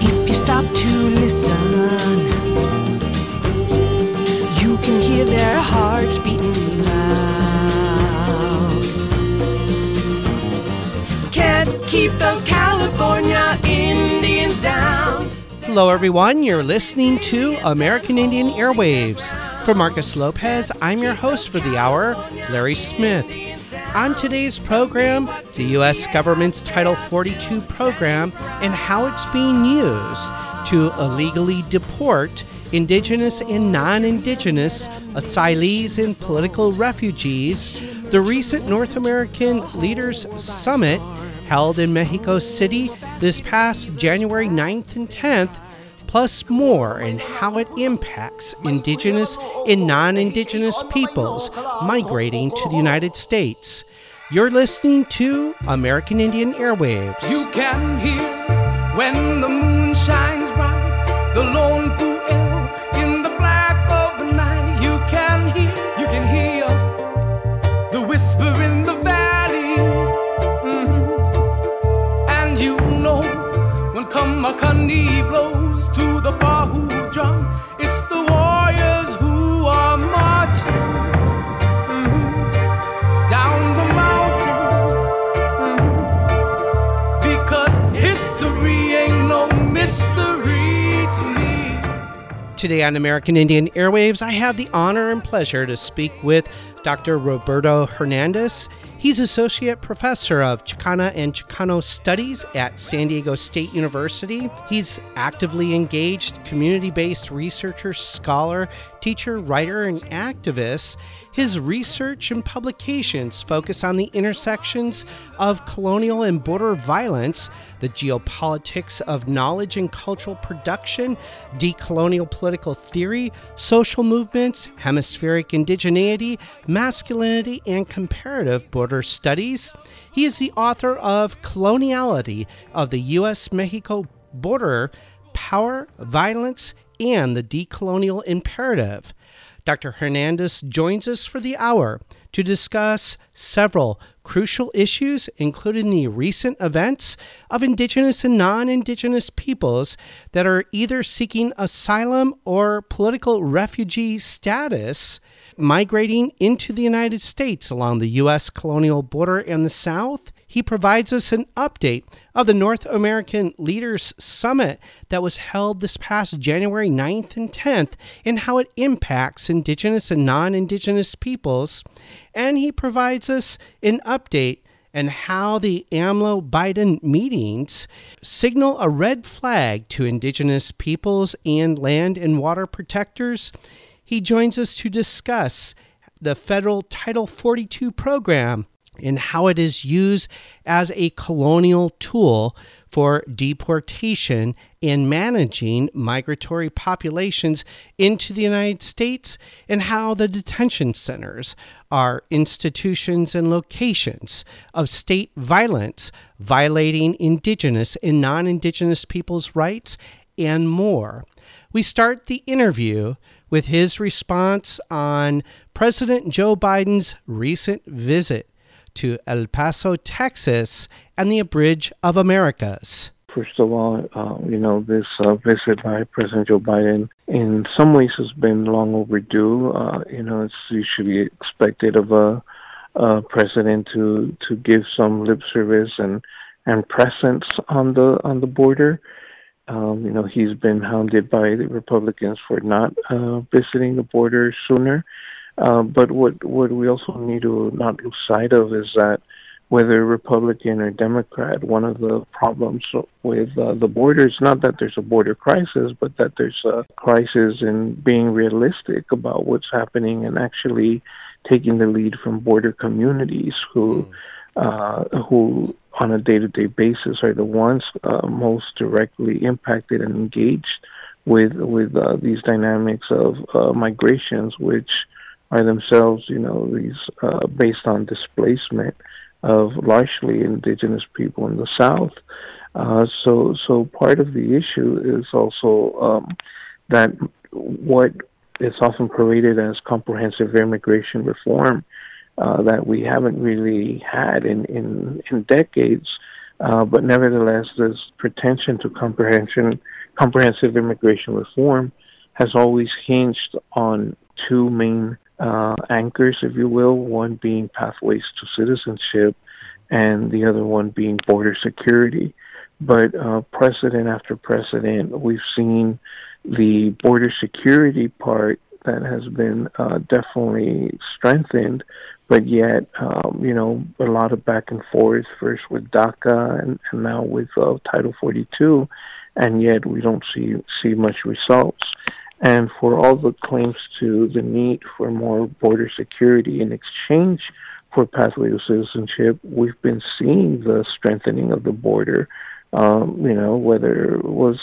If you stop to listen, you can hear their hearts beating loud. Can't keep those California Indians down. Hello, everyone. You're listening to American Indian Airwaves. For Marcus Lopez, I'm your host for the hour, Larry Smith. On today's program, the U.S. government's Title 42 program and how it's being used to illegally deport indigenous and non indigenous asylees and political refugees, the recent North American Leaders Summit held in Mexico City this past January 9th and 10th, plus more, and how it impacts indigenous and non indigenous peoples migrating to the United States. You're listening to American Indian Airwaves. You can hear when the moon shines bright, the lone Today on American Indian Airwaves, I have the honor and pleasure to speak with Dr. Roberto Hernandez. He's Associate Professor of Chicana and Chicano Studies at San Diego State University. He's actively engaged community based researcher, scholar, teacher, writer, and activist. His research and publications focus on the intersections of colonial and border violence, the geopolitics of knowledge and cultural production, decolonial political theory, social movements, hemispheric indigeneity, masculinity, and comparative border studies. He is the author of Coloniality of the U.S. Mexico Border Power, Violence, and the Decolonial Imperative. Dr. Hernandez joins us for the hour to discuss several crucial issues, including the recent events of Indigenous and non Indigenous peoples that are either seeking asylum or political refugee status, migrating into the United States along the U.S. colonial border in the South. He provides us an update of the North American Leaders Summit that was held this past January 9th and 10th and how it impacts Indigenous and non Indigenous peoples. And he provides us an update and how the AMLO Biden meetings signal a red flag to Indigenous peoples and land and water protectors. He joins us to discuss the federal Title 42 program and how it is used as a colonial tool for deportation and managing migratory populations into the United States, and how the detention centers are institutions and locations of state violence violating Indigenous and non Indigenous people's rights, and more. We start the interview with his response on President Joe Biden's recent visit to El Paso, Texas, and the Bridge of Americas. First of all, uh, you know, this uh, visit by President Joe Biden in some ways has been long overdue. Uh, you know, it's usually expected of a, a president to, to give some lip service and, and presence on the on the border. Um, you know, he's been hounded by the Republicans for not uh, visiting the border sooner. Uh, but what what we also need to not lose sight of is that whether Republican or Democrat, one of the problems with uh, the border is not that there's a border crisis, but that there's a crisis in being realistic about what's happening and actually taking the lead from border communities who. Mm. Uh, who on a day-to-day basis are the ones uh, most directly impacted and engaged with with uh, these dynamics of uh, migrations, which are themselves, you know, these uh, based on displacement of largely indigenous people in the South. Uh, so, so part of the issue is also um, that what is often paraded as comprehensive immigration reform uh, that we haven't really had in in, in decades. Uh, but nevertheless, this pretension to comprehension, comprehensive immigration reform has always hinged on two main uh, anchors, if you will, one being pathways to citizenship and the other one being border security. But uh, precedent after precedent, we've seen the border security part that has been uh, definitely strengthened, but yet, um, you know, a lot of back and forth, first with DACA and, and now with uh, Title 42, and yet we don't see see much results. And for all the claims to the need for more border security in exchange for pathway to citizenship, we've been seeing the strengthening of the border. Um, you know, whether it was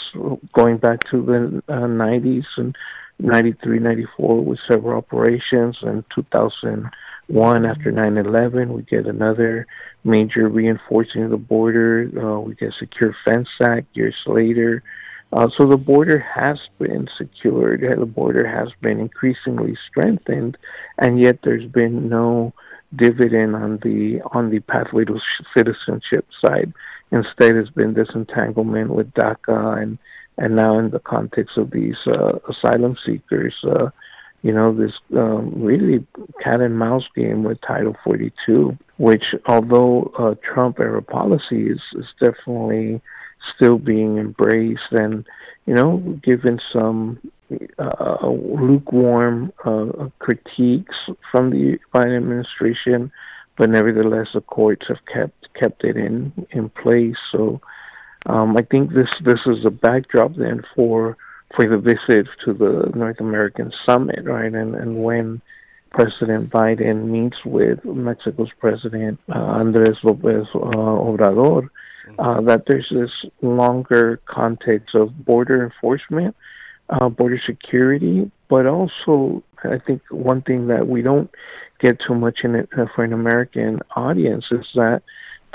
going back to the uh, 90s and 93, 94 with several operations, and 2001 after 9/11, we get another major reinforcing of the border. Uh, we get Secure Fence Act years later. Uh, so the border has been secured. The border has been increasingly strengthened, and yet there's been no dividend on the on the pathway to citizenship side. Instead, it's been disentanglement with DACA, and and now in the context of these uh, asylum seekers, uh, you know, this um, really cat and mouse game with Title 42, which although uh, Trump era policy is is definitely still being embraced and you know given some uh, lukewarm uh, critiques from the Biden administration, but nevertheless the courts have kept kept it in in place. So um, I think this this is a backdrop then for for the visit to the North American summit, right? And and when President Biden meets with Mexico's President uh, Andres Lopez uh, Obrador, uh, that there's this longer context of border enforcement, uh, border security, but also I think one thing that we don't get too much in it for an American audience is that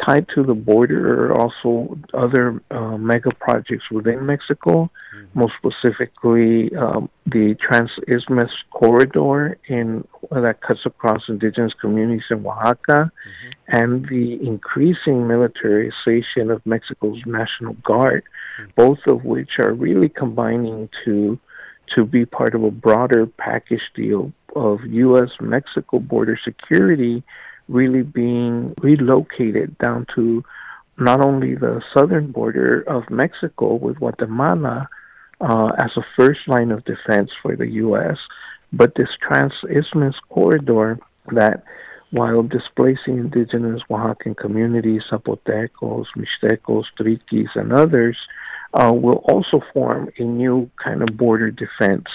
tied to the border are also other uh, mega projects within Mexico, mm-hmm. most specifically um, the Trans-Isthmus Corridor in uh, that cuts across indigenous communities in Oaxaca, mm-hmm. and the increasing militarization of Mexico's National Guard, mm-hmm. both of which are really combining to to be part of a broader package deal of U.S. Mexico border security really being relocated down to not only the southern border of Mexico with Guatemala uh, as a first line of defense for the U.S., but this trans-isthmus corridor that, while displacing indigenous Oaxacan communities, Zapotecos, Mixtecos, Triquis, and others, uh, will also form a new kind of border defense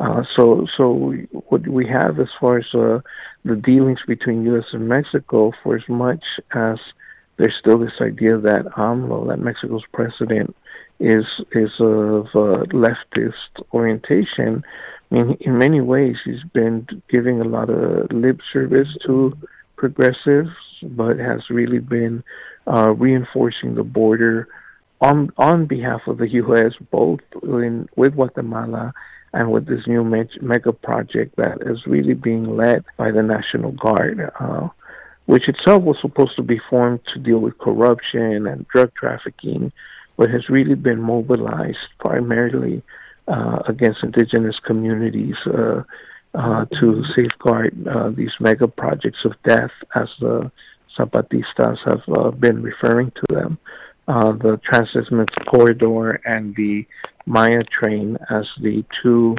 uh, so, so what we have as far as uh, the dealings between U.S. and Mexico, for as much as there's still this idea that AMLO, that Mexico's president, is is of uh, leftist orientation. I mean, in many ways, he's been giving a lot of lip service to progressives, but has really been uh, reinforcing the border on on behalf of the U.S. both in with Guatemala and with this new mega project that is really being led by the National Guard, uh, which itself was supposed to be formed to deal with corruption and drug trafficking, but has really been mobilized primarily uh, against indigenous communities uh, uh to safeguard uh, these mega projects of death, as the Zapatistas have uh, been referring to them. The Trans-Isthmus Corridor and the Maya train as the two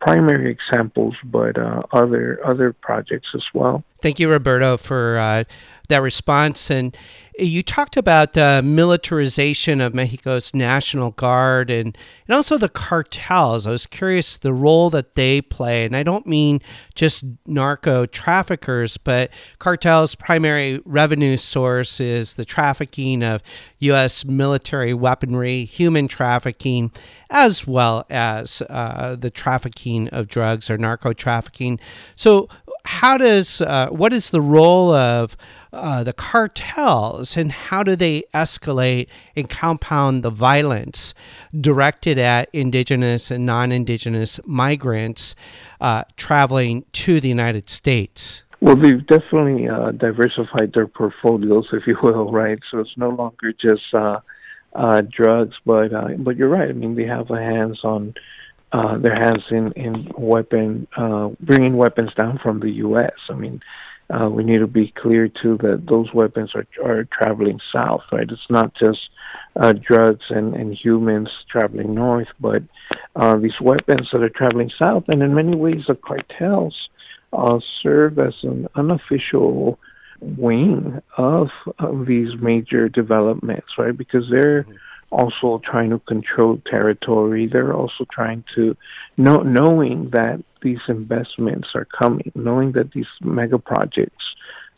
primary examples, but uh, other other projects as well. Thank you, Roberto, for uh, that response. And you talked about the militarization of Mexico's National Guard and, and also the cartels. I was curious the role that they play. And I don't mean just narco traffickers, but cartels' primary revenue source is the trafficking of U.S. military weaponry, human trafficking, as well as uh, the trafficking of drugs or narco trafficking. So, how does uh, what is the role of uh, the cartels and how do they escalate and compound the violence directed at indigenous and non-indigenous migrants uh, traveling to the United States? Well, they've definitely uh, diversified their portfolios, if you will, right? So it's no longer just uh, uh, drugs, but but you're right. I mean, they have a hands on uh, their hands in in weapon uh, bringing weapons down from the U.S. I mean, uh, we need to be clear too that those weapons are are traveling south, right? It's not just uh, drugs and, and humans traveling north, but uh, these weapons that are traveling south, and in many ways the cartels uh, serve as an unofficial wing of, of these major developments, right? Because they're mm-hmm also trying to control territory. They're also trying to know, knowing that these investments are coming, knowing that these mega projects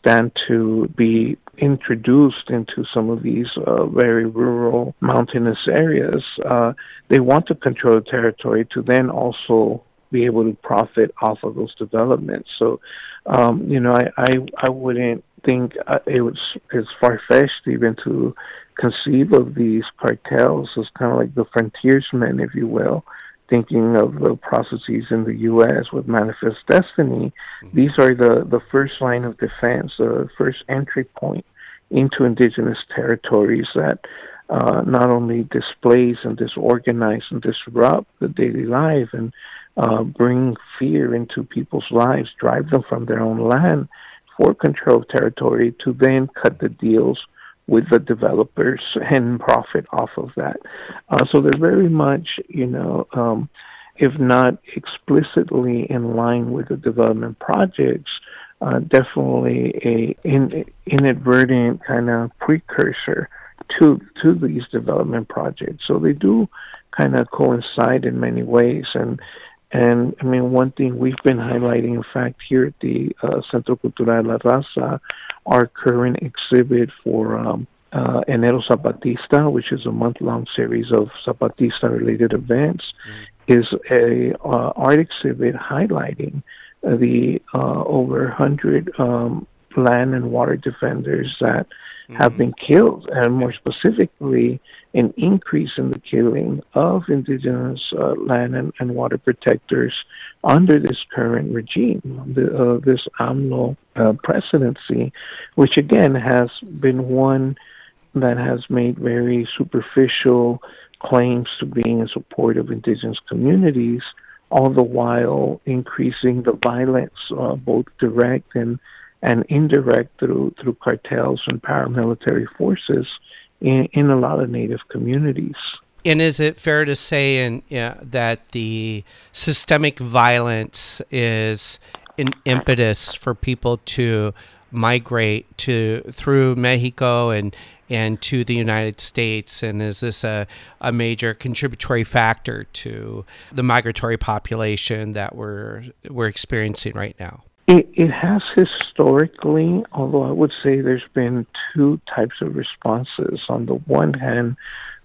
stand to be introduced into some of these uh, very rural mountainous areas. Uh, they want to control territory to then also be able to profit off of those developments. So, um, you know, I, I, I wouldn't think uh, it was it's far fetched even to conceive of these cartels as kind of like the frontiersmen, if you will, thinking of the processes in the U.S. with Manifest Destiny. Mm-hmm. These are the, the first line of defense, the first entry point into indigenous territories that uh, not only displace and disorganize and disrupt the daily life and uh, bring fear into people's lives, drive them from their own land for control of territory to then cut the deals with the developers and profit off of that. Uh, so they're very much, you know, um, if not explicitly in line with the development projects, uh, definitely a in, inadvertent kind of precursor to to these development projects. So they do kind of coincide in many ways, and and I mean, one thing we've been highlighting, in fact, here at the uh, Centro Cultural La Raza, our current exhibit for um, uh, Enero Zapatista, which is a month-long series of Zapatista-related events, mm-hmm. is a uh, art exhibit highlighting the uh, over 100 um, land and water defenders that. Have been killed, and more specifically, an increase in the killing of indigenous uh, land and, and, water protectors under this current regime, the, uh, this AMLO uh, presidency, which again has been one that has made very superficial claims to being in support of indigenous communities, all the while increasing the violence, uh, both direct and and indirect through through cartels and paramilitary forces in, in a lot of native communities. And is it fair to say in, yeah, that the systemic violence is an impetus for people to migrate to through Mexico and and to the United States? And is this a, a major contributory factor to the migratory population that we're we're experiencing right now? It, it has historically, although I would say there's been two types of responses. On the one hand,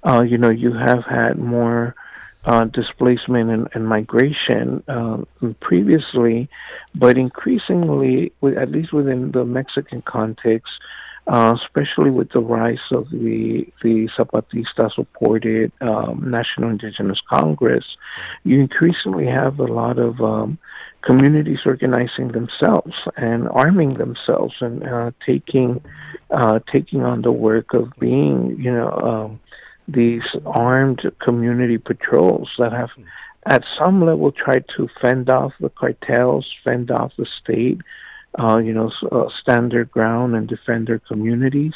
uh, you know, you have had more uh, displacement and, and migration uh, previously, but increasingly, with, at least within the Mexican context, uh, especially with the rise of the the Zapatista-supported um, National Indigenous Congress, you increasingly have a lot of um, communities organizing themselves and arming themselves and uh, taking uh, taking on the work of being, you know, um, these armed community patrols that have, at some level, tried to fend off the cartels, fend off the state, uh, you know, uh, stand their ground and defend their communities.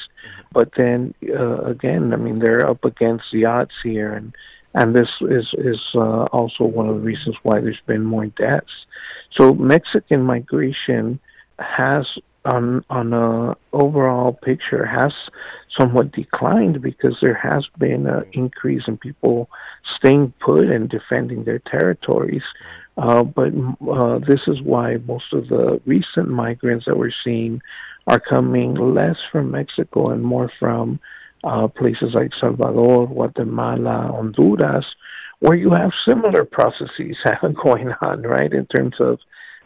But then uh, again, I mean, they're up against the odds here, and and this is is uh, also one of the reasons why there's been more deaths. So Mexican migration has on on a overall picture has somewhat declined because there has been an increase in people staying put and defending their territories. Uh, but uh, this is why most of the recent migrants that we're seeing are coming less from Mexico and more from uh, places like Salvador, Guatemala, Honduras, where you have similar processes going on, right, in terms of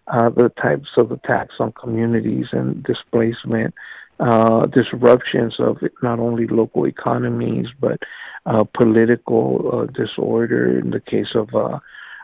uh, the types of attacks on communities and displacement, uh, disruptions of not only local economies but uh, political uh, disorder. In the case of uh,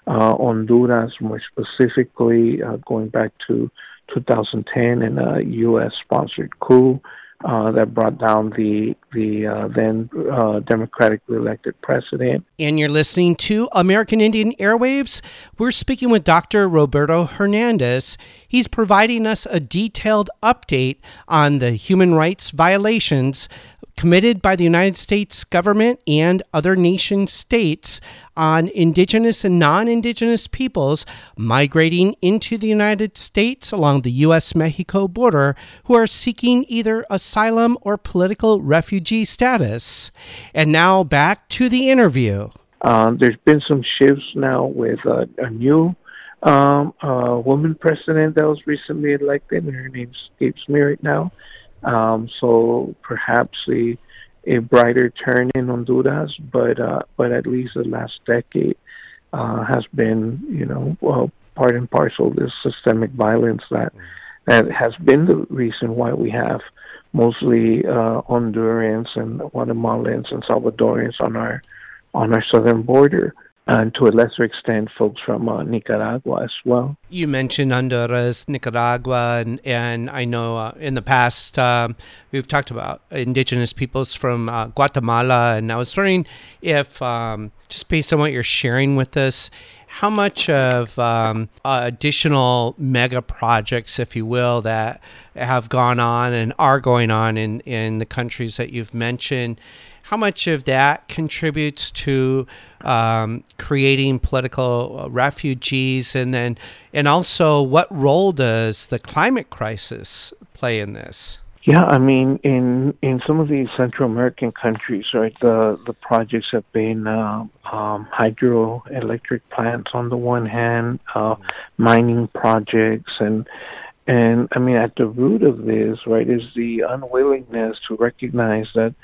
uh, Honduras, more specifically, going back to 2010 in a U.S.-sponsored coup uh, that brought down the the uh, then uh, democratically elected president. And you're listening to American Indian Airwaves. We're speaking with Dr. Roberto Hernandez. He's providing us a detailed update on the human rights violations committed by the United States government and other nation states on indigenous and non indigenous peoples migrating into the United States along the U.S. Mexico border who are seeking either asylum or political refugee status. And now back to the interview. Um, there's been some shifts now with uh, a new um, uh, woman president that was recently elected, and her name escapes me right now. Um, so perhaps a, a brighter turn in Honduras, but uh, but at least the last decade uh, has been, you know, well, part and parcel this systemic violence that that has been the reason why we have mostly uh, Hondurans and Guatemalans and Salvadorians on our on our southern border and to a lesser extent, folks from uh, Nicaragua as well. You mentioned Honduras, Nicaragua, and, and I know uh, in the past um, we've talked about indigenous peoples from uh, Guatemala, and I was wondering if, um, just based on what you're sharing with us, how much of um, additional mega projects, if you will, that have gone on and are going on in, in the countries that you've mentioned, how much of that contributes to um, creating political uh, refugees, and then and also what role does the climate crisis play in this? Yeah, I mean, in in some of these Central American countries, right, the the projects have been uh, um, hydroelectric plants on the one hand, uh, mining projects, and and I mean, at the root of this, right, is the unwillingness to recognize that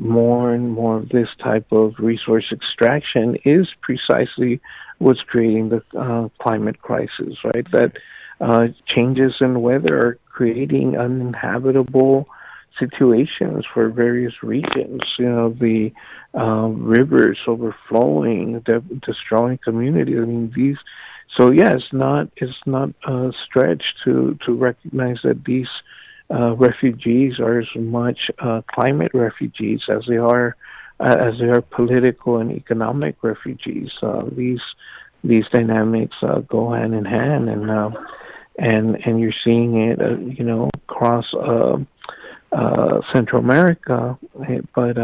more and more of this type of resource extraction is precisely what's creating the uh, climate crisis, right? That uh, changes in weather are creating uninhabitable situations for various regions. You know, the uh, rivers overflowing, de- destroying communities. I mean, these. So yeah, it's not it's not a stretch to to recognize that these uh, refugees are as much uh, climate refugees as they are uh, as they are political and economic refugees. These these dynamics uh, go hand in hand, and uh, and and you're seeing it, uh, you know, across Central America. But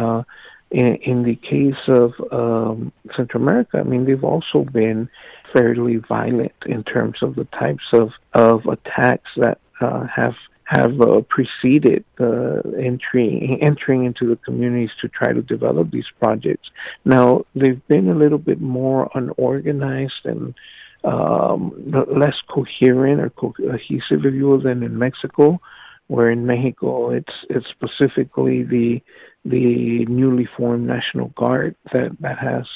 in, in the case of um, Central America, I mean, they've also been fairly violent in terms of the types of of attacks that uh, have have uh, preceded uh, entry, entering into the communities to try to develop these projects. Now, they've been a little bit more unorganized and um, less coherent or cohesive, if you will, than in Mexico, where in Mexico it's it's specifically the the newly formed National Guard that that has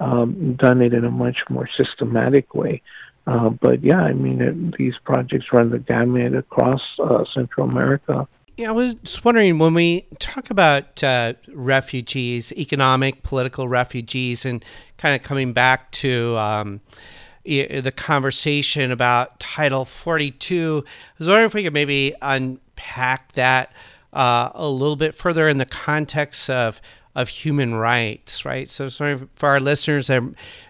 um, done it in a much more systematic way. Uh, but yeah, I mean, it, these projects run the gamut across uh, Central America. Yeah, I was just wondering when we talk about uh, refugees, economic, political refugees, and kind of coming back to um, the conversation about Title 42, I was wondering if we could maybe unpack that uh, a little bit further in the context of of human rights, right? So, for our listeners,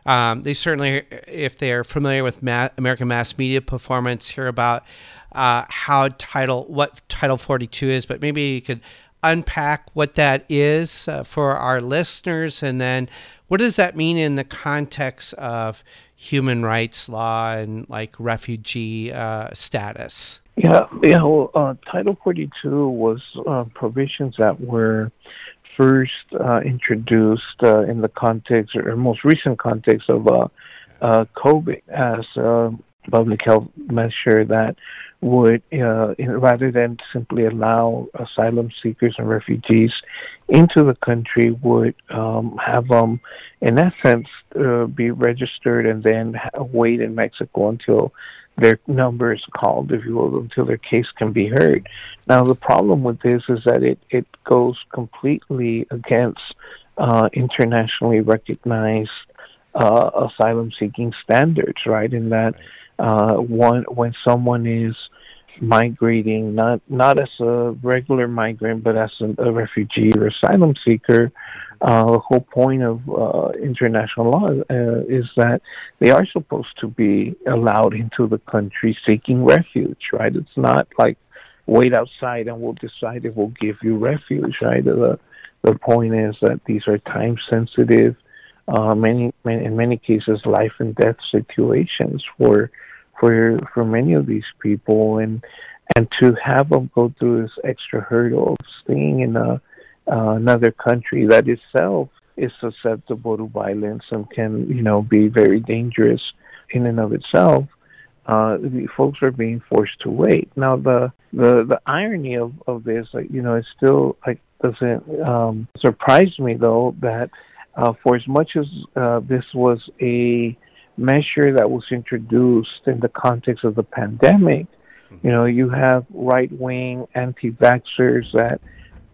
um, they certainly, if they are familiar with ma- American mass media performance, hear about uh, how Title, what Title 42 is, but maybe you could unpack what that is uh, for our listeners, and then what does that mean in the context of human rights law and like refugee uh, status? Yeah, yeah. Well, uh, Title 42 was uh, provisions that were first uh, introduced uh, in the context or most recent context of uh, uh COVID as a public health measure that would, uh, rather than simply allow asylum seekers and refugees into the country, would um, have them, in essence, uh, be registered and then wait in Mexico until their number is called, if you will, until their case can be heard. Now, the problem with this is that it, it goes completely against uh, internationally recognized uh, asylum seeking standards, right? In that uh, one, when someone is migrating not not as a regular migrant but as a, refugee or asylum seeker uh, the whole point of uh, international law uh, is that they are supposed to be allowed into the country seeking refuge right? It's not like wait outside and we'll decide if we'll give you refuge right? The the point is that these are time sensitive uh, many, many in many cases life and death situations for for for many of these people. And and to have them go through this extra hurdle of staying in a uh, another country that itself is susceptible to violence and can you know be very dangerous in and of itself uh, the folks are being forced to wait. Now the the the irony of of this like you know it still like doesn't um surprise me though that uh, for as much as uh, this was a measure that was introduced in the context of the pandemic, you know, you have right wing anti vaxxers that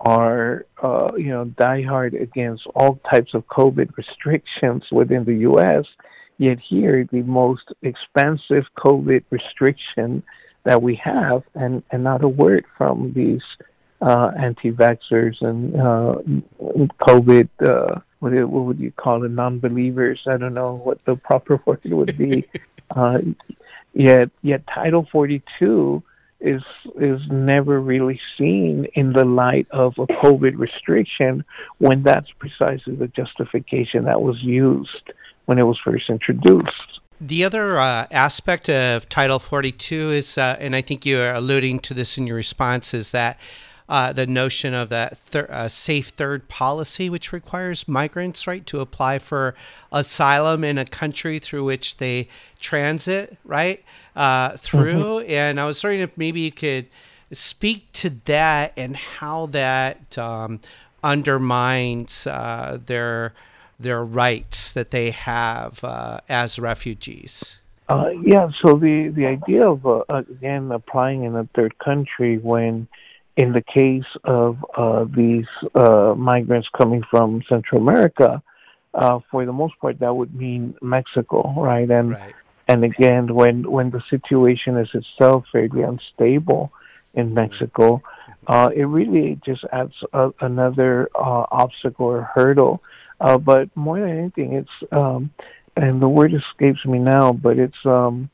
are, uh, you know, diehard against all types of COVID restrictions within the U.S. Yet here, the most expansive COVID restriction that we have, and, and not a word from these uh, anti vaxxers and uh, COVID uh, what, what would you call it, non-believers? I don't know what the proper word would be. uh, yet, yet Title 42 is is never really seen in the light of a COVID restriction when that's precisely the justification that was used when it was first introduced. The other uh, aspect of Title 42 is, uh, and I think you are alluding to this in your response, is that uh, the notion of that thir- uh, safe third policy, which requires migrants right to apply for asylum in a country through which they transit right uh, through. Mm-hmm. And I was wondering if maybe you could speak to that and how that um, undermines uh, their their rights that they have uh, as refugees. Uh, yeah, so the, the idea of, uh, again, applying in a third country when in the case of uh, these uh, migrants coming from Central America, uh, for the most part, that would mean Mexico, right? And right. and again, when when the situation is itself fairly unstable in Mexico, uh, it really just adds a, another uh, obstacle or hurdle. Uh, but more than anything, it's um, and the word escapes me now, but it's um,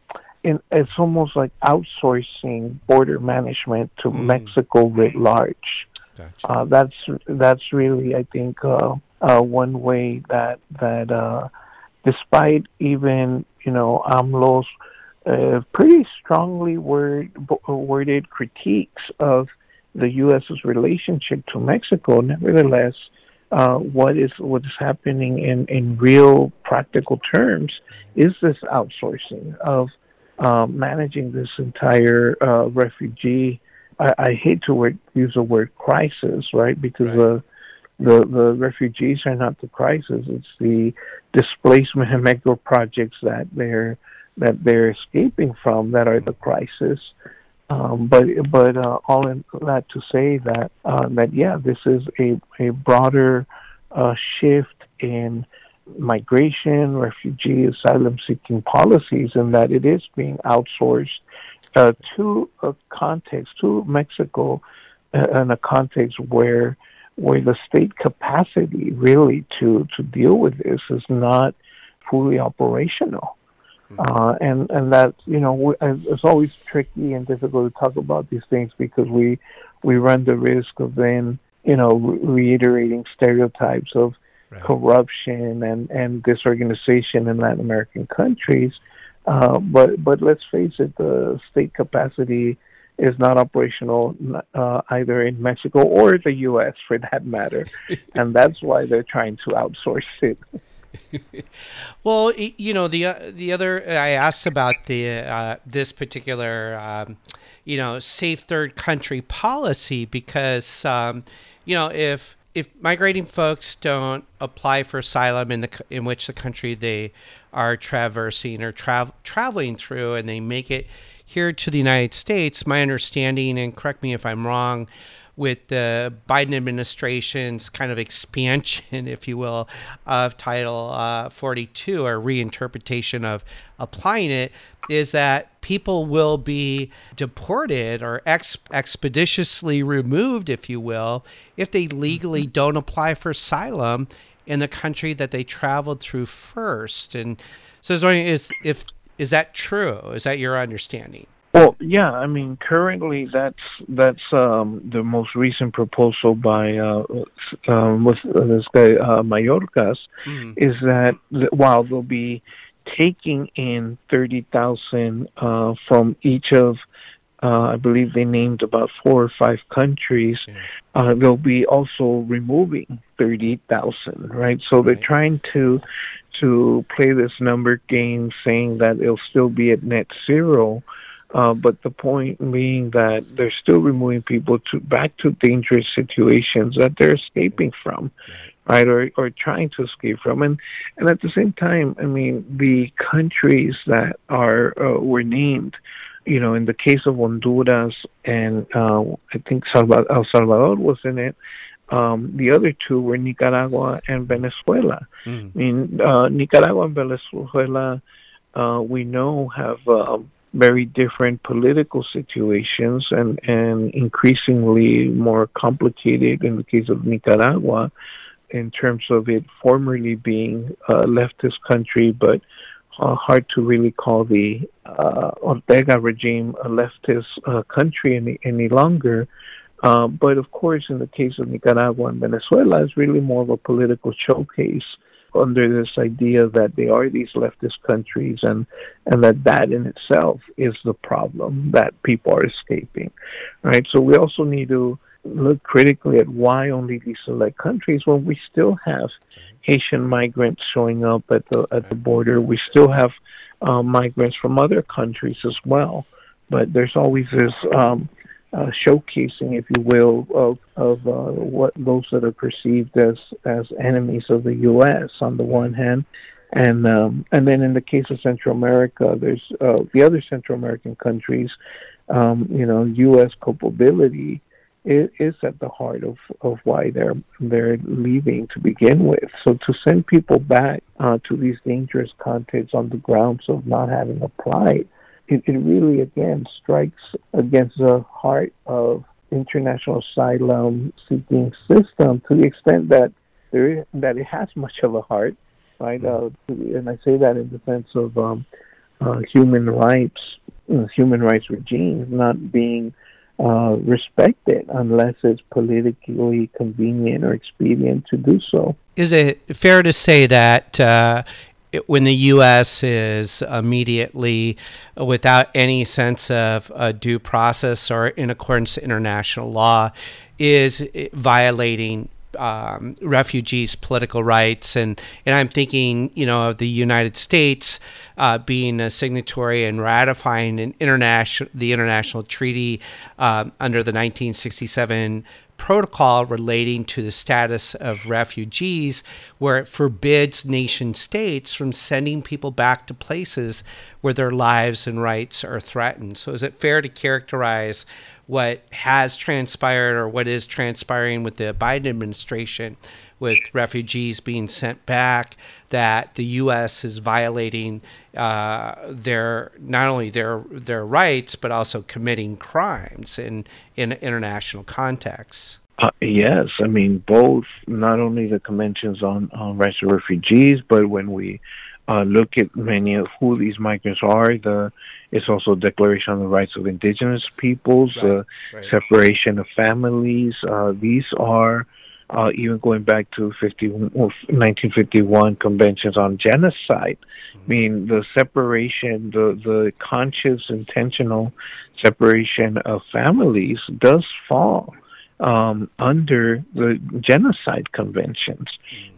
in, it's almost like outsourcing border management to mm. Mexico writ large. Gotcha. Uh, that's that's really, I think, uh, uh, one way that that uh, despite even you know AMLO's uh, pretty strongly word, worded critiques of the U.S.'s relationship to Mexico, nevertheless, uh, what is what is happening in in real practical terms is this outsourcing of um, managing this entire uh, refugee. I, I hate to word, use the word crisis, right? Because right. the the the refugees are not the crisis; it's the displacement and micro projects that they're that they're escaping from that are the crisis. Um, but but uh, all in that to say that uh, that yeah, this is a a broader uh, shift in migration, refugee, asylum seeking policies, and that it is being outsourced uh, to a context, to Mexico, uh, in a context where where the state capacity really to, to deal with this is not fully operational. Mm-hmm. Uh, and and that you know it's always tricky and difficult to talk about these things because we we run the risk of then you know reiterating stereotypes of right. corruption and, and disorganization in Latin American countries. Uh, but but let's face it, the state capacity is not operational uh, either in Mexico or the U.S. for that matter, and that's why they're trying to outsource it. well, you know the uh, the other I asked about the uh, this particular um, you know safe third country policy because um, you know if if migrating folks don't apply for asylum in the in which the country they are traversing or tra- traveling through, and they make it here to the United States, my understanding, and correct me if I'm wrong, with the Biden administration's kind of expansion, if you will, of Title uh, 42 or reinterpretation of applying it, is that people will be deported or ex- expeditiously removed, if you will, if they legally don't apply for asylum in the country that they traveled through first. And so I was wondering, is if is that true? Is that your understanding? Well, yeah, I mean, currently that's that's um, the most recent proposal by uh, um, with uh, this guy uh, Mayorkas mm-hmm. is that while they'll be taking in thirty thousand uh, from each of uh, I believe they named about four or five countries. Yeah. Uh, they'll be also removing thirty thousand, right? So they're trying to to play this number game, saying that it'll still be at net zero. Uh, but the point being that they're still removing people to back to dangerous situations that they're escaping from, right, or or trying to escape from, and and at the same time, I mean, the countries that are uh, were named you know, in the case of Honduras and uh, I think Salvador, El Salvador was in it. Um, the other two were Nicaragua and Venezuela. Mm. I mean, uh, Nicaragua and Venezuela, uh, we know have uh, very different political situations and, and increasingly more complicated in the case of Nicaragua in terms of it formerly being a leftist country, but uh, hard to really call the uh, Ortega regime a leftist uh, country any, any longer. Uh, but of course, in the case of Nicaragua and Venezuela, it's really more of a political showcase under this idea that they are these leftist countries and, and that that in itself is the problem that people are escaping. Right? So we also need to look critically at why only these select countries when we still have Haitian migrants showing up at the at the border. We still have uh, migrants from other countries as well, but there's always this um, uh, showcasing, if you will, of of uh, what those that are perceived as as enemies of the U.S. on the one hand, and um, and then in the case of Central America, there's uh, the other Central American countries. Um, you know, U.S. culpability is, is at the heart of, of why they're they're leaving to begin with. So to send people back uh, to these dangerous contexts on the grounds of not having applied, it, it really again strikes against the heart of international asylum seeking system to the extent that there is, that it has much of a heart, right? Uh, and I say that in defense of um, uh, human rights, uh, human rights regimes not being uh, respected unless it's politically convenient or expedient to do so. Is it fair to say that uh, when the U.S. is immediately, without any sense of a due process or in accordance to international law, is violating um, refugees' political rights, and and I'm thinking, you know, of the United States uh, being a signatory and ratifying an international the international treaty uh, under the 1967 protocol relating to the status of refugees, where it forbids nation states from sending people back to places where their lives and rights are threatened. So, is it fair to characterize what has transpired or what is transpiring with the Biden administration with refugees being sent back that the U.S. is violating uh, their not only their their rights but also committing crimes in in international contexts. Uh, yes, I mean both. Not only the conventions on on rights of refugees, but when we uh, look at many of who these migrants are. The it's also Declaration on the Rights of Indigenous Peoples, right, uh, right. separation of families. Uh, these are uh, even going back to 50, 1951 conventions on genocide. Mm-hmm. I mean, the separation, the, the conscious, intentional separation of families does fall um, under the genocide conventions.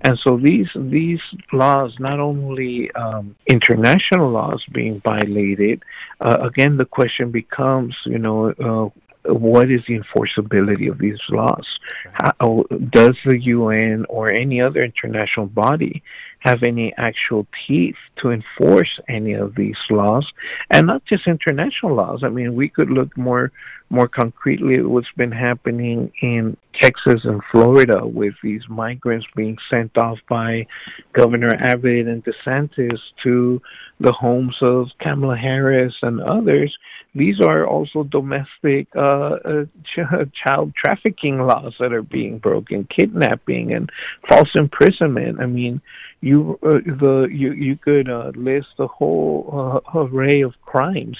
And so these these laws, not only um, international laws being violated, uh, again the question becomes, you know, uh, what is the enforceability of these laws? How, does the UN or any other international body have any actual teeth to enforce any of these laws, and not just international laws. I mean, we could look more more concretely what's been happening in Texas and Florida with these migrants being sent off by Governor Abbott and DeSantis to the homes of Kamala Harris and others. These are also domestic uh, uh, ch- child trafficking laws that are being broken, kidnapping and false imprisonment. I mean, you uh, the you you could uh, list a whole uh, array of crimes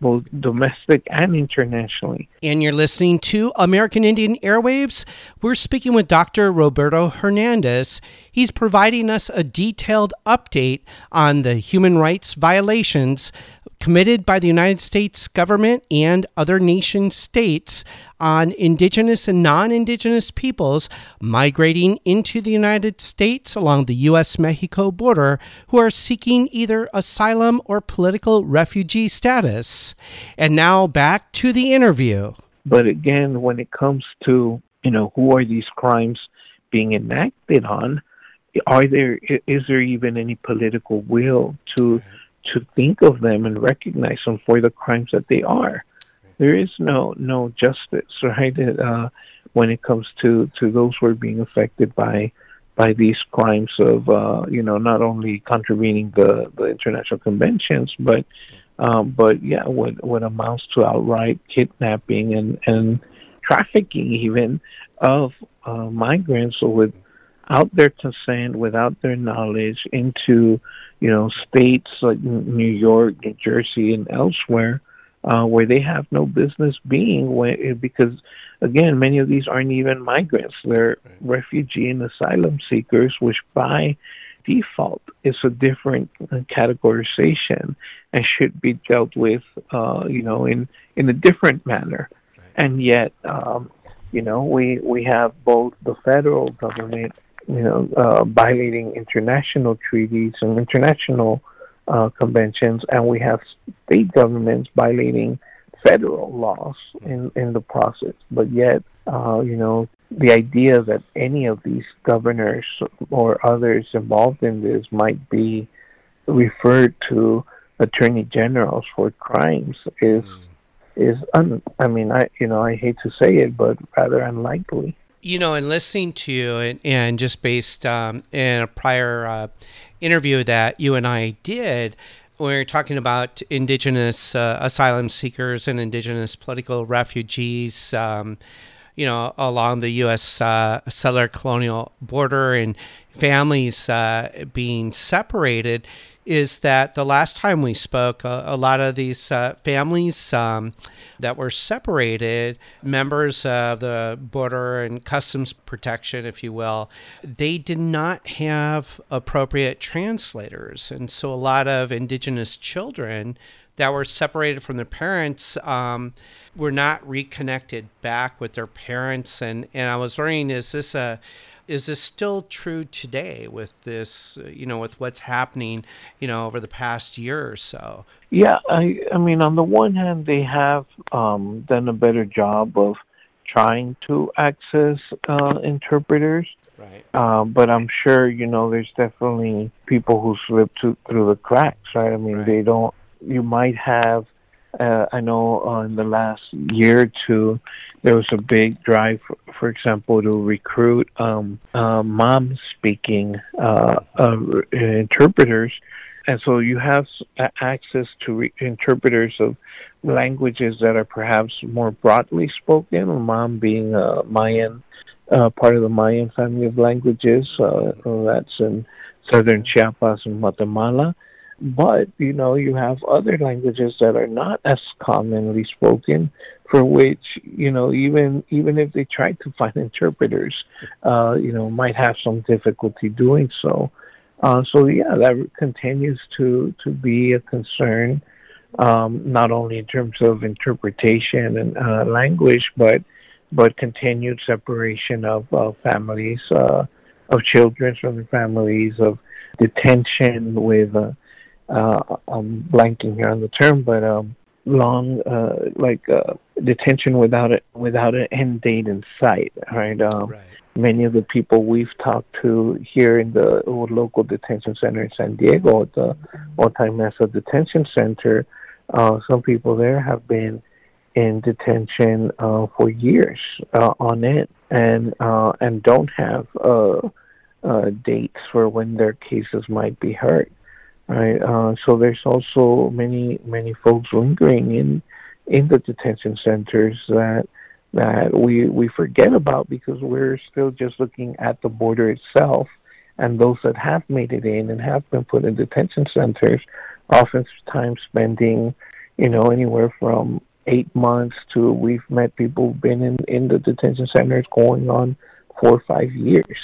both domestic and internationally. And you're listening to American Indian Airwaves. We're speaking with Dr. Roberto Hernandez. He's providing us a detailed update on the human rights violations committed by the United States government and other nation states on indigenous and non indigenous peoples migrating into the United States along the U.S. Mexico border who are seeking either asylum or political refugee status. And now back to the interview. But again, when it comes to, you know, who are these crimes being enacted on, are there is there even any political will to mm-hmm. To think of them and recognize them for the crimes that they are. There is no no justice, right? Uh, when it comes to to those who are being affected by by these crimes of uh, you know not only contravening the the international conventions, but um, but yeah, what what amounts to outright kidnapping and and trafficking even of uh, migrants with without their consent, without their knowledge, into you know states like New York, New Jersey, and elsewhere, uh, where they have no business being. When, because again, many of these aren't even migrants; they're right. refugee and asylum seekers, which by default is a different categorization and should be dealt with, uh, you know, in in a different manner. Right. And yet, um, you know, we we have both the federal government you know, uh, violating international treaties and international uh, conventions, and we have state governments violating federal laws in, in the process. But yet, uh, you know, the idea that any of these governors or others involved in this might be referred to attorney generals for crimes is mm. is un, I mean I you know I hate to say it but rather unlikely you know, in listening to you and, and just based um, in a prior uh, interview that you and I did, when we were talking about indigenous uh, asylum seekers and indigenous political refugees, um, you know, along the U.S. Uh, settler colonial border and families uh, being separated is that the last time we spoke, a, a lot of these uh, families um, that were separated, members of the Border and Customs Protection, if you will, they did not have appropriate translators. And so a lot of indigenous children that were separated from their parents um, were not reconnected back with their parents. And, and I was wondering, is this a is this still true today with this, you know, with what's happening, you know, over the past year or so? Yeah, I, I mean, on the one hand, they have um, done a better job of trying to access uh, interpreters. Right. Um, but I'm sure, you know, there's definitely people who slip to, through the cracks, right? I mean, right. they don't, you might have uh, I know uh, in the last year or two, there was a big drive, for, for example, to recruit um, uh, Mam speaking uh, uh, interpreters. And so you have access to re- interpreters of languages that are perhaps more broadly spoken, Mam being a Mayan, uh, part of the Mayan family of languages. that's in southern Chiapas and Guatemala but you know you have other languages that are not as commonly spoken for which you know even even if they try to find interpreters uh, you know might have some difficulty doing so. Uh, so yeah that continues to to be a concern um, not only in terms of interpretation and uh, language but but continued separation of families uh, of children from their families of detention with uh, uh, I'm blanking here on the term, but um, long uh, like uh, detention without it without an end date in sight, right? Um, right. many of the people we've talked to here in the local detention center in San Diego, the Otay Mesa Detention Center, uh, some people there have been in detention uh, for years uh, on end and uh, and don't have uh, uh, dates for when their cases might be heard. Right. Uh, so there's also many many folks lingering in in the detention centers that that we we forget about because we're still just looking at the border itself and those that have made it in and have been put in detention centers oftentimes spending you know anywhere from eight months to we've met people who've been in in the detention centers going on four or five years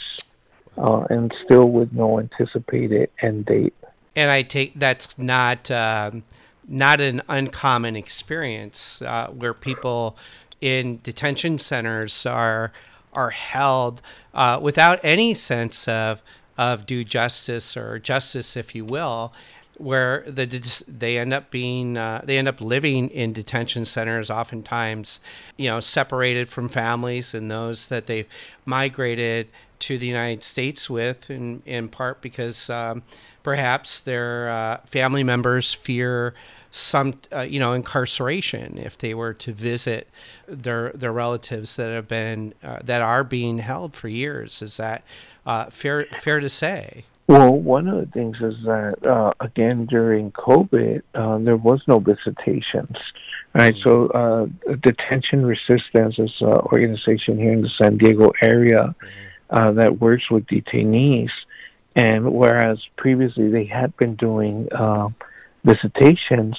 uh, and still with no anticipated end date and i take that's not um, not an uncommon experience uh, where people in detention centers are are held uh, without any sense of of due justice or justice, if you will, where the they end up being uh, they end up living in detention centers, oftentimes, you know, separated from families and those that they've migrated to the United States with, in in part because um, perhaps their uh, family members fear some uh, you know incarceration if they were to visit their their relatives that have been uh, that are being held for years is that uh, fair fair to say well one of the things is that uh, again during covid uh, there was no visitations right mm-hmm. so uh, detention resistance is an organization here in the san diego area mm-hmm. That works with detainees and whereas previously they had been doing visitations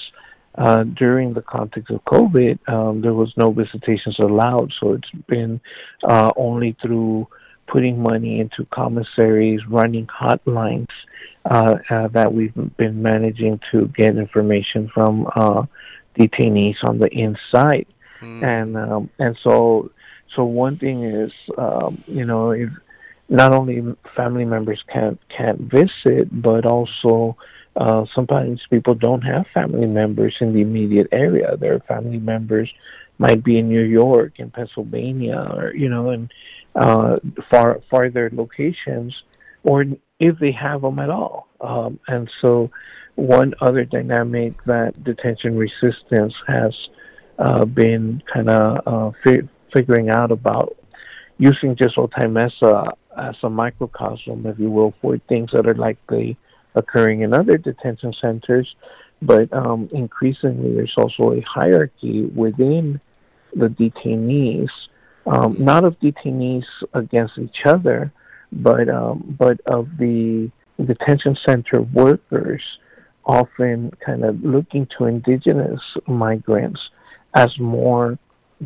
uh, during the context of COVID, um, there was no visitations allowed. So it's been uh, only through putting money into commissaries, running hotlines uh, uh that we've been managing to get information from uh, detainees on the inside. Mm. And um, and so so one thing is um, you know if not only family members can't can't visit, but also uh, sometimes people don't have family members in the immediate area. Their family members might be in New York, in Pennsylvania, or you know, in uh, far farther locations, or if they have them at all. Um, and so, one other dynamic that detention resistance has uh, been kind of uh, figuring out about using just Otay Mesa as a microcosm, if you will, for things that are likely occurring in other detention centers, but um, increasingly there's also a hierarchy within the detainees, um, not of detainees against each other, but um, but of the detention center workers, often kind of looking to indigenous migrants as more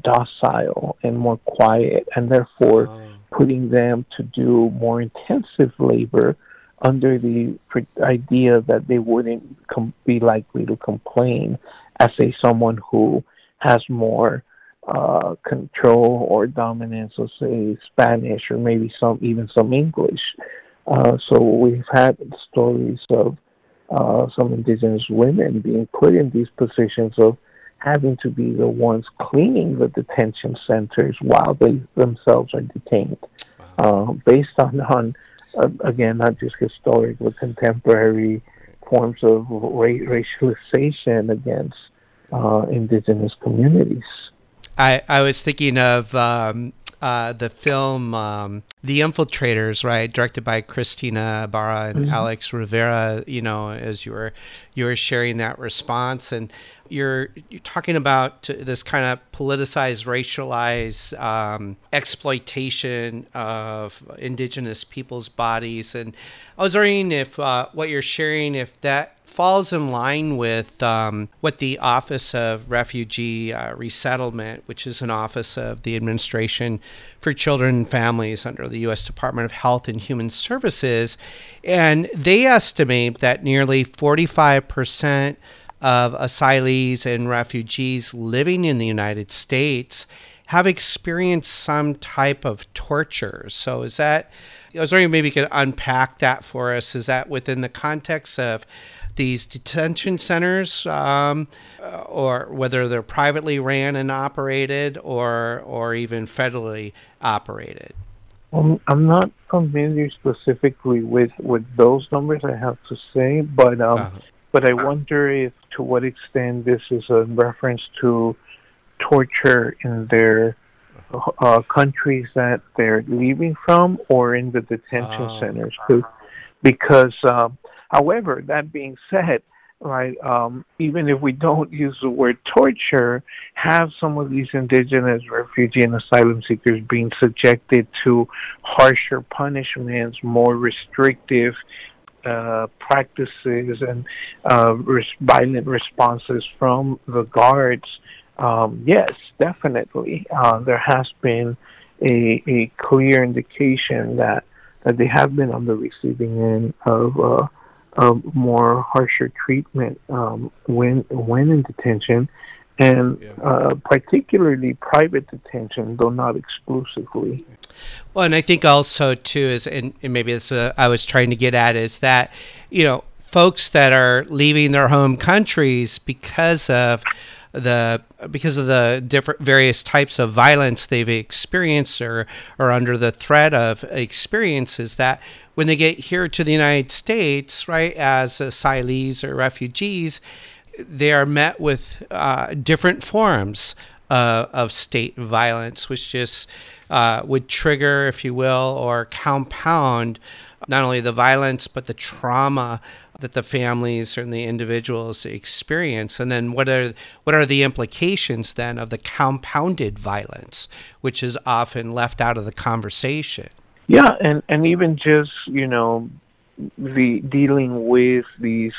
docile and more quiet, and therefore oh. putting them to do more intensive labor under the idea that they wouldn't com- be likely to complain as a someone who has more uh, control or dominance of say Spanish or maybe some even some English. Uh, so we've had stories of uh, some indigenous women being put in these positions of having to be the ones cleaning the detention centers while they themselves are detained, wow. Uh, based on on uh, again, not just historic, but contemporary forms of ra- racialization against uh, indigenous communities. I, I was thinking of um, uh, the film um, The Infiltrators, right, directed by Cristina Ibarra and mm-hmm. Alex Rivera. You know, as you were you were sharing that response, and you're you're talking about this kind of politicized, racialized um, exploitation of indigenous people's bodies, and I was wondering if uh, what you're sharing, if that falls in line with um, what the Office of Refugee uh, Resettlement, which is an office of the Administration for Children and Families under the U.S. Department of Health and Human Services, and they estimate that nearly 45 percent of asylees and refugees living in the United States have experienced some type of torture. So is that I was wondering maybe you could unpack that for us. Is that within the context of these detention centers, um, or whether they're privately ran and operated, or or even federally operated? Um, I'm not familiar specifically with, with those numbers, I have to say, but um, uh-huh. but I wonder if to what extent this is a reference to torture in their uh, countries that they're leaving from or in the detention oh. centers. Because, um, however, that being said, right, um, even if we don't use the word torture, have some of these indigenous refugee and asylum seekers being subjected to harsher punishments, more restrictive uh, practices and uh, res- violent responses from the guards um, yes, definitely. Uh, there has been a, a clear indication that, that they have been on the receiving end of, uh, of more harsher treatment um, when when in detention, and yeah. uh, particularly private detention, though not exclusively. Well, and I think also too is, and, and maybe this uh, I was trying to get at is that you know folks that are leaving their home countries because of the because of the different various types of violence they've experienced or are under the threat of experiences that when they get here to the United States, right, as asylees or refugees, they are met with uh, different forms uh, of state violence, which just uh, would trigger, if you will, or compound not only the violence but the trauma that the families and the individuals experience. And then what are what are the implications then of the compounded violence which is often left out of the conversation? Yeah and and even just you know the dealing with these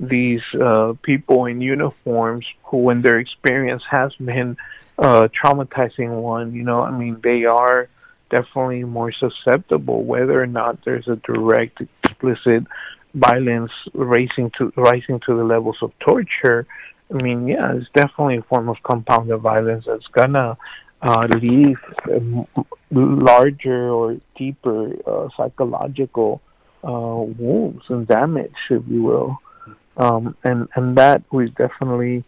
these uh, people in uniforms who when their experience has been uh, traumatizing one you know i mean they are definitely more susceptible whether or not there's a direct explicit violence rising to rising to the levels of torture, I mean, yeah, it's definitely a form of compounded violence that's gonna uh, leave larger or deeper uh, psychological uh, wounds and damage, if you will. Um, and and that we've definitely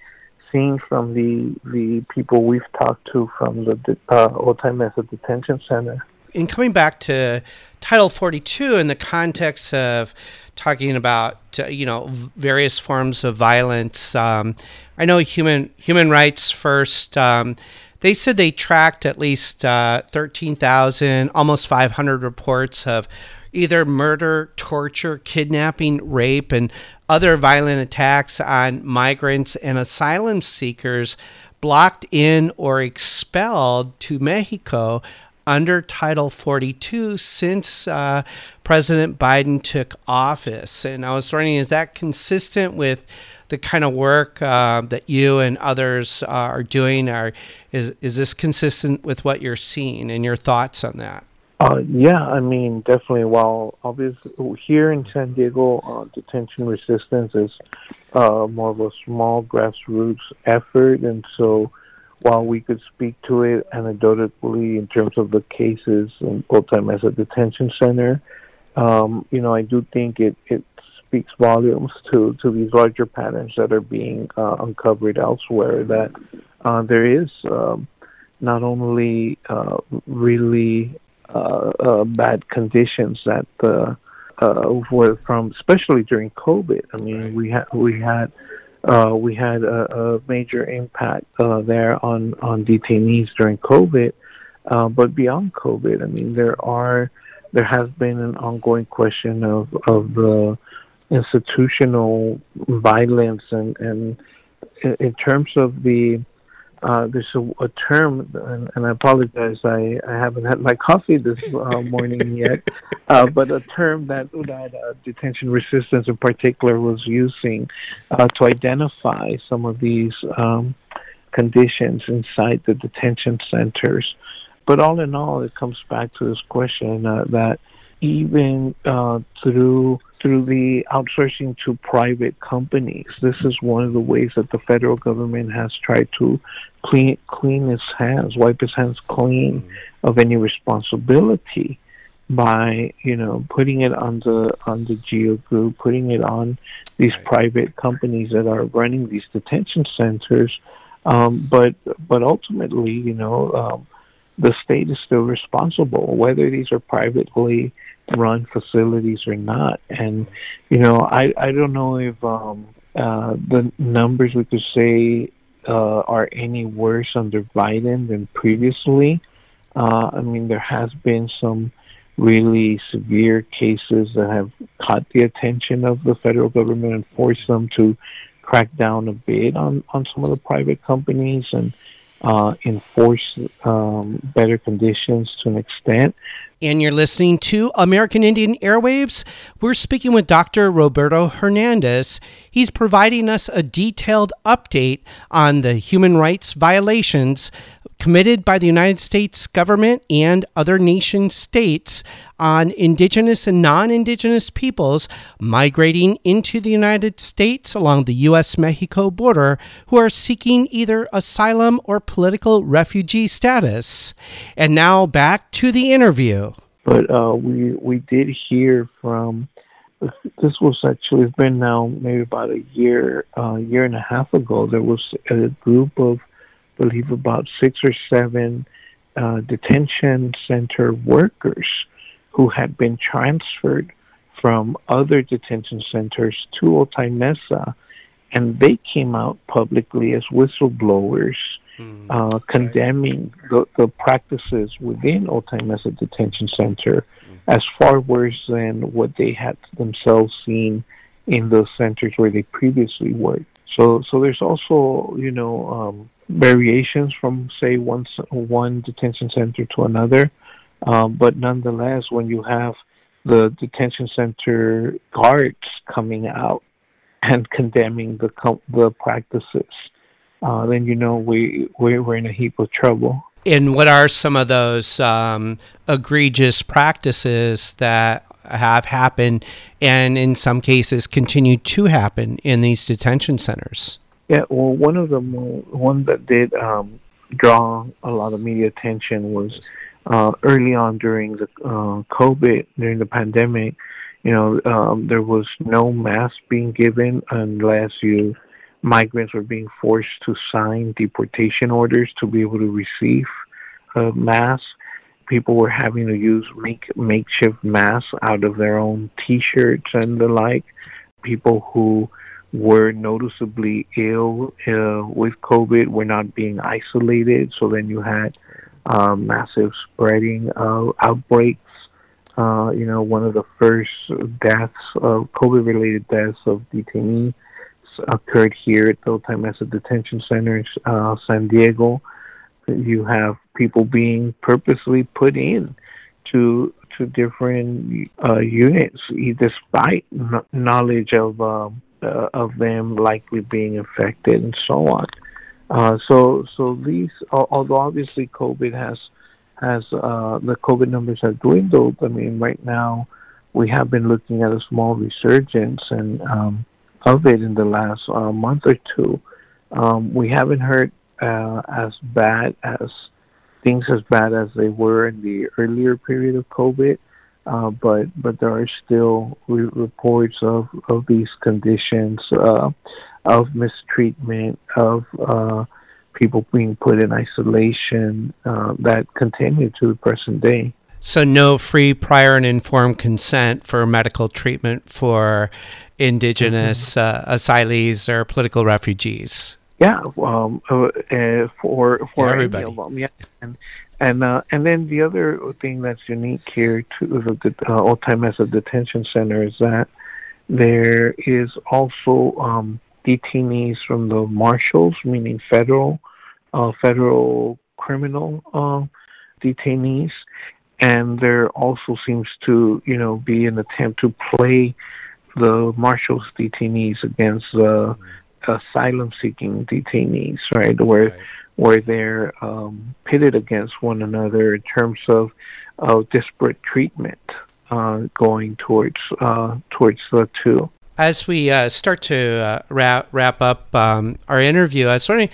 seen from the the people we've talked to from the uh, Otay Mesa Detention Center. In coming back to Title 42 in the context of talking about uh, you know various forms of violence. Um, I know human human rights first. Um, they said they tracked at least uh, thirteen thousand, almost five hundred reports of either murder, torture, kidnapping, rape, and other violent attacks on migrants and asylum seekers blocked in or expelled to Mexico under Title 42 since uh, President Biden took office. And I was wondering, is that consistent with the kind of work uh, that you and others uh, are doing? Are is is this consistent with what you're seeing and your thoughts on that? Uh, yeah, I mean, definitely. While obviously here in San Diego, uh, detention resistance is uh, more of a small grassroots effort, and so while we could speak to it anecdotally in terms of the cases in as a Detention Center, um, you know, I do think it, it speaks volumes to, to these larger patterns that are being uh, uncovered elsewhere that uh, there is um, not only uh, really uh, uh, bad conditions that uh, were from, especially during COVID. I mean, we had we had uh, we had a, a major impact uh, there on, on detainees during COVID. Uh, but beyond COVID, I mean, there are there has been an ongoing question of of the institutional violence and and in terms of the uh, there's a, a term, and, and, I apologize, I, I haven't had my coffee this uh, morning yet, uh, but a term that, that uh, detention resistance in particular was using uh, to identify some of these um, conditions inside the detention centers. But all in all, it comes back to this question uh, that even through through the outsourcing to private companies. This is one of the ways that the federal government has tried to clean clean its hands, wipe his hands clean mm-hmm. of any responsibility by you know putting it on the on the GEO Group, putting it on these right. private companies that are running these detention centers. Um, but but ultimately, you know, um, the state is still responsible, whether these are privately run facilities or not. And you know, I I don't know if um, uh, the numbers we could say are any worse under Biden than previously. Uh, I mean, there has been some really severe cases that have caught the attention of the federal government and forced them to crack down a bit on, on some of the private companies and uh, enforce um, better conditions to an extent. And you're listening to American Indian Airwaves. We're speaking with Dr. Roberto Hernandez. He's providing us a detailed update on the human rights violations committed by the United States government and other nation states on indigenous and non indigenous peoples migrating into the United States along the U.S. Mexico border who are seeking either asylum or political refugee status. And now back to the interview. But uh, we, we did hear from this was actually it's been now maybe about a year, uh, year and a half ago. There was a group of I believe about six or seven uh, detention center workers who had been transferred from other detention centers to Otay Mesa, and they came out publicly as whistleblowers, mm, uh, condemning the, the, practices within Otay Mesa Detention Center mm. as far worse than what they had themselves seen in the centers where they previously worked. So, so there's also, you know, um, variations from say one one detention center to another, um, but nonetheless, when you have the detention center guards coming out and condemning the the practices, uh, then you know we we're, we're in a heap of trouble. And what are some of those um, egregious practices that have happened, and in some cases continue to happen in these detention centers? Yeah, well, one of them, one that did um, draw a lot of media attention was uh, early on during the uh, COVID, during the pandemic. You know, um, there was no mask being given unless you migrants were being forced to sign deportation orders to be able to receive a mask. People were having to use make makeshift masks out of their own T-shirts and the like. People who were noticeably ill uh, with COVID were not being isolated. So then you had uh, massive spreading of outbreaks. Uh, you know, one of the first deaths of COVID-related deaths of detainees occurred here at the Otay Mesa Detention Center in uh, San Diego. You have people being purposely put in to to different uh, units, despite knowledge of um, uh, of them likely being infected and so on. Uh, so, so these, although obviously COVID has has uh, the COVID numbers have dwindled. I mean, right now we have been looking at a small resurgence and um, of it in the last uh, month or two. Um, we haven't heard uh, as bad as things as bad as they were in the earlier period of COVID. Uh, but but there are still re- reports of, of these conditions uh, of mistreatment of uh, people being put in isolation uh, that continue to the present day. So no free prior and informed consent for medical treatment for indigenous mm-hmm. Uh, asylees or political refugees. Yeah, um, uh, for for yeah, everybody. Yeah, and and uh, and then the other thing that's unique here to the uh, Otay Mesa Detention Center is that there is also um, detainees from the marshals, meaning federal uh, federal criminal uh, detainees, and there also seems to you know be an attempt to play the marshals detainees against the asylum seeking detainees, right? Where right where they're um, pitted against one another in terms of, of disparate treatment uh, going towards uh, towards the two. As we uh, start to uh, wrap wrap up um, our interview, I was wondering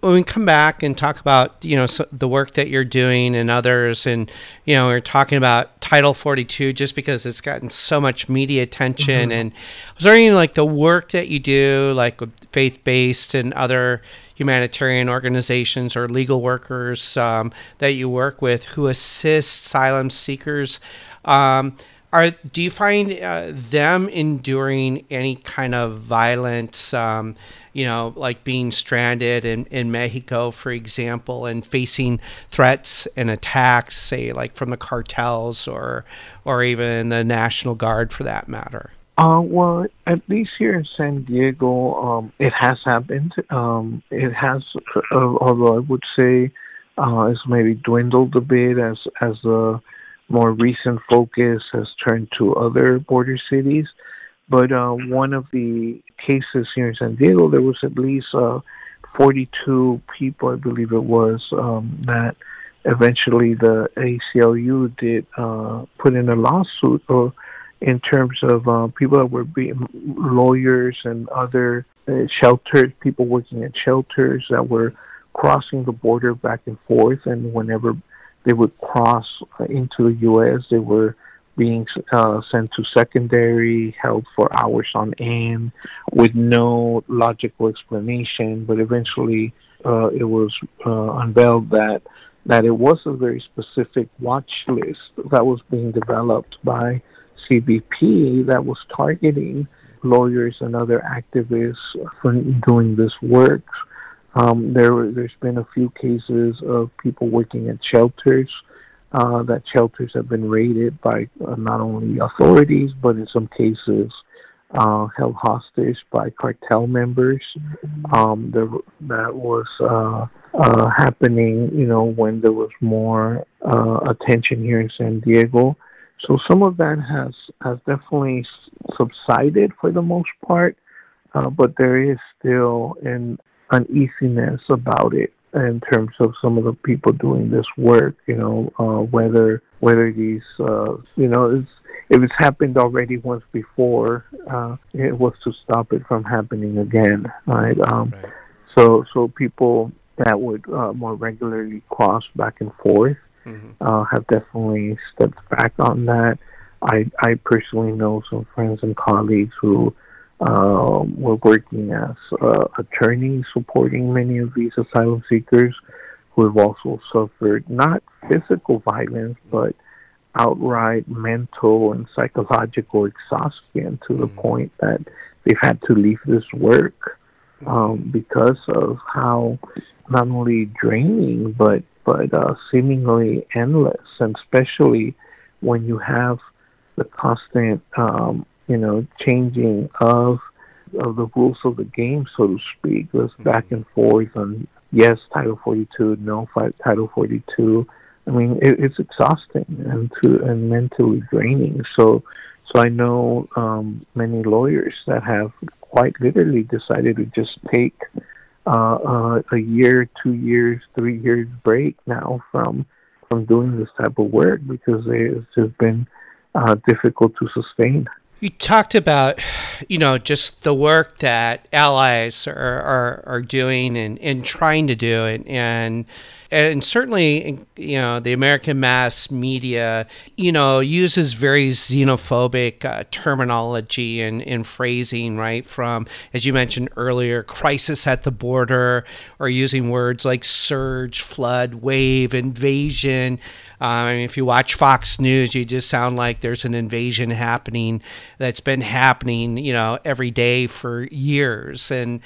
when we come back and talk about you know so the work that you're doing and others and you know we're talking about title 42 just because it's gotten so much media attention mm-hmm. and i was wondering like the work that you do like faith-based and other humanitarian organizations or legal workers um, that you work with who assist asylum seekers. Um, are do you find uh, them enduring any kind of violence? Um, you know, like being stranded in, in Mexico, for example, and facing threats and attacks, say like from the cartels or or even the National Guard, for that matter. Uh, well, at least here in San Diego, um, it has happened. Um, it has, uh, although I would say uh, it's maybe dwindled a bit as as the more recent focus has turned to other border cities. But uh, one of the cases here in San Diego, there was at least uh, 42 people, I believe it was, um, that eventually the ACLU did uh, put in a lawsuit or in terms of uh, people that were being lawyers and other uh, shelters, people working at shelters that were crossing the border back and forth, and whenever they would cross into the U.S., they were being uh, sent to secondary, held for hours on end, with no logical explanation. But eventually, uh, it was uh, unveiled that that it was a very specific watch list that was being developed by CBP that was targeting lawyers and other activists for doing this work. Um, there, there's been a few cases of people working at shelters. Uh, that shelters have been raided by uh, not only authorities, but in some cases uh, held hostage by cartel members. Um, there, that was uh, uh, happening, you know, when there was more uh, attention here in San Diego. So some of that has has definitely subsided for the most part, uh, but there is still an uneasiness about it in terms of some of the people doing this work. You know, uh, whether whether these uh, you know it's if it's happened already once before, uh, it was to stop it from happening again, right? Um, right. So so people that would uh, more regularly cross back and forth mm-hmm. uh, have definitely stepped back on that. I, I personally know some friends and colleagues who uh, were working as uh, attorneys supporting many of these asylum seekers who have also suffered not physical violence but outright mental and psychological exhaustion to the mm-hmm. point that they've had to leave this work um, because of how not only draining but but uh, seemingly endless, and especially when you have the constant, um, you know, changing of of the rules of the game, so to speak. This mm-hmm. back and forth on yes, Title 42, no, Title 42. I mean, it, it's exhausting and to and mentally draining. So, so I know um, many lawyers that have quite literally decided to just take uh, uh, a year, two years, three years break now from from doing this type of work because it's just been uh, difficult to sustain. You talked about, you know, just the work that allies are, are, are doing and, and trying to do, and, and and certainly you know the American mass media you know uses very xenophobic uh, terminology and, and phrasing right from as you mentioned earlier crisis at the border or using words like surge flood wave invasion uh, I mean, if you watch Fox News, you just sound like there's an invasion happening that's been happening, you know, every day for years. And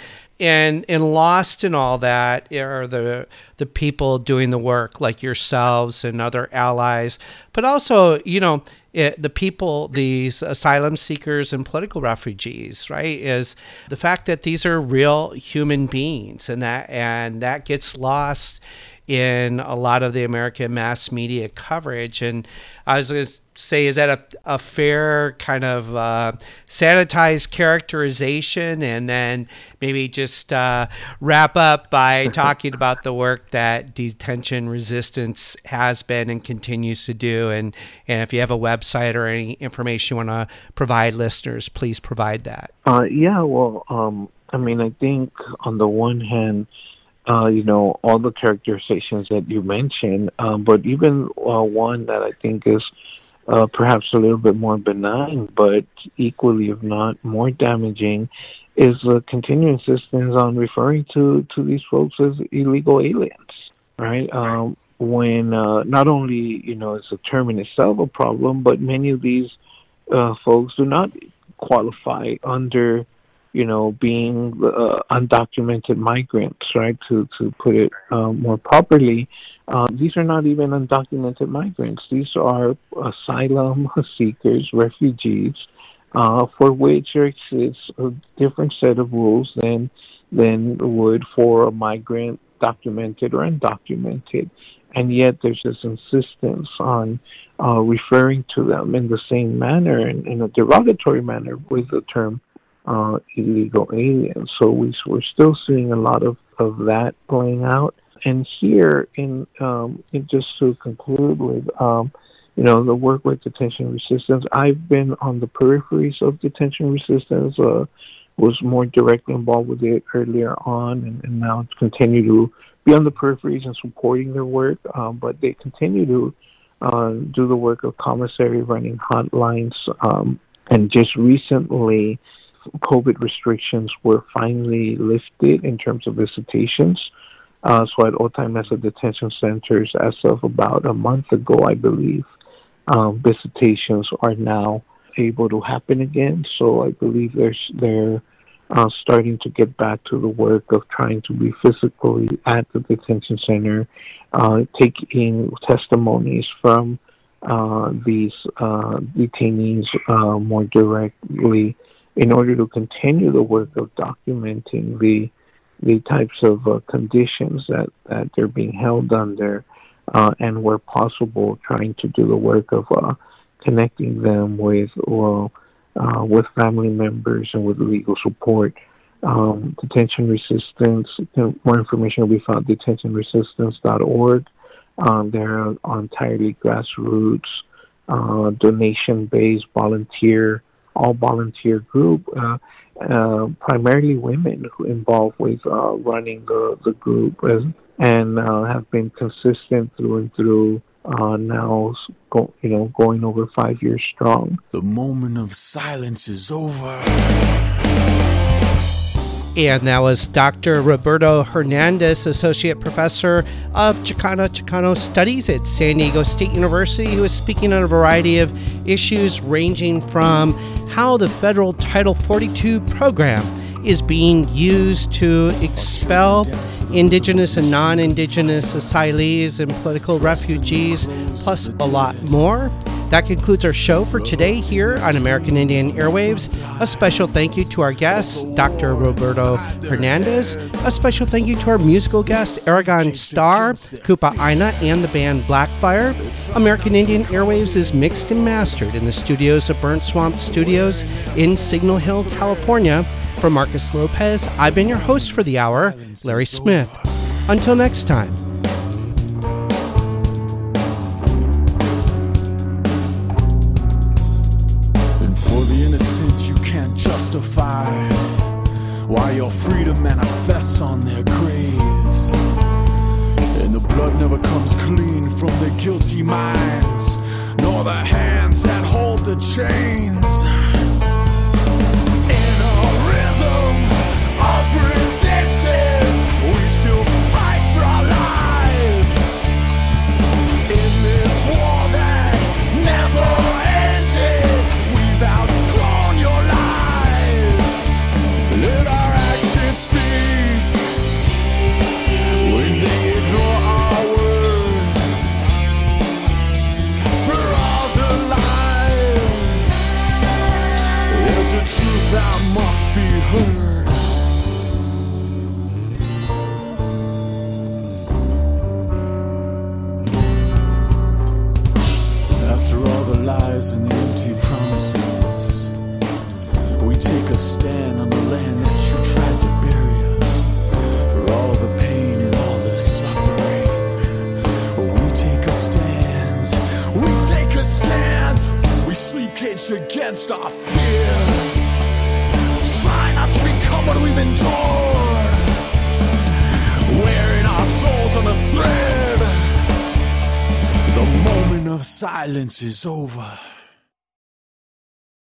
and and lost in all that are the the people doing the work like yourselves and other allies but also you know it, the people these asylum seekers and political refugees right is the fact that these are real human beings and that and that gets lost in a lot of the American mass media coverage. And I was going to say, is that a, a fair kind of uh, sanitized characterization? And then maybe just uh, wrap up by talking about the work that detention resistance has been and continues to do. And, and if you have a website or any information you want to provide listeners, please provide that. Uh, yeah, well, um, I mean, I think on the one hand, uh, you know, all the characterizations that you mentioned, um, but even uh, one that I think is uh, perhaps a little bit more benign, but equally, if not more damaging, is the continuing insistence on referring to, to these folks as illegal aliens, right? Um, when uh, not only you know is the term in itself a problem, but many of these uh, folks do not qualify under you know being uh, undocumented migrants, right? To to put it uh, more properly, uh, these are not even undocumented migrants. These are asylum seekers, refugees. Uh, for which there exists a different set of rules than than would for a migrant documented or undocumented and yet there's this insistence on uh, referring to them in the same manner, in, in a derogatory manner, with the term uh, illegal aliens. So we, we're still seeing a lot of, of that playing out. And here, in, um, in just to conclude with, um, you know, the work with detention resistance, I've been on the peripheries of detention resistance. Uh, was more directly involved with it earlier on, and, and now continue to be on the peripheries and supporting their work, um, but they continue to uh, do the work of commissary running hotlines. Um, and just recently, COVID restrictions were finally lifted in terms of visitations. Uh, so at Otay Mesa detention centers, as of about a month ago, I believe, um, visitations are now able to happen again. So I believe there's there uh, starting to get back to the work of trying to be physically at the detention center, uh, taking testimonies from uh, these uh, detainees uh, more directly in order to continue the work of documenting the the types of uh, conditions that, that they're being held under, and where possible, trying to do the work of connecting them with well uh, with family members and with legal support. Um, detention resistance, more information will be found at detentionresistance.org. Um, they're entirely grassroots, uh, donation-based, volunteer, all volunteer group, uh, uh, primarily women who involved with uh, running the, the group and have been consistent through and through uh, now, go, you know, going over five years strong. The moment of silence is over. And that was Dr. Roberto Hernandez, Associate Professor of Chicana Chicano Studies at San Diego State University, who is speaking on a variety of issues ranging from how the federal Title 42 program is being used to expel indigenous and non indigenous asylees and political refugees, plus a lot more. That concludes our show for today here on American Indian Airwaves. A special thank you to our guest, Dr. Roberto Hernandez. A special thank you to our musical guest, Arigon Starr, Kupa Aina, and the band Blackfire. American Indian Airwaves is mixed and mastered in the studios of Burnt Swamp Studios in Signal Hill, California. For Marcus Lopez, I've been your host for the hour, Larry Smith. Until next time. And for the innocent, you can't justify why your freedom manifests on their graves. And the blood never comes clean from their guilty minds, nor the hands that hold the chains. That never end it without drawn your lives Let our actions be We ignore our words for all the There's a truth I must be heard. Sleep against our fears. Try not to become what we've endured. Wearing our souls on a thread. The moment of silence is over.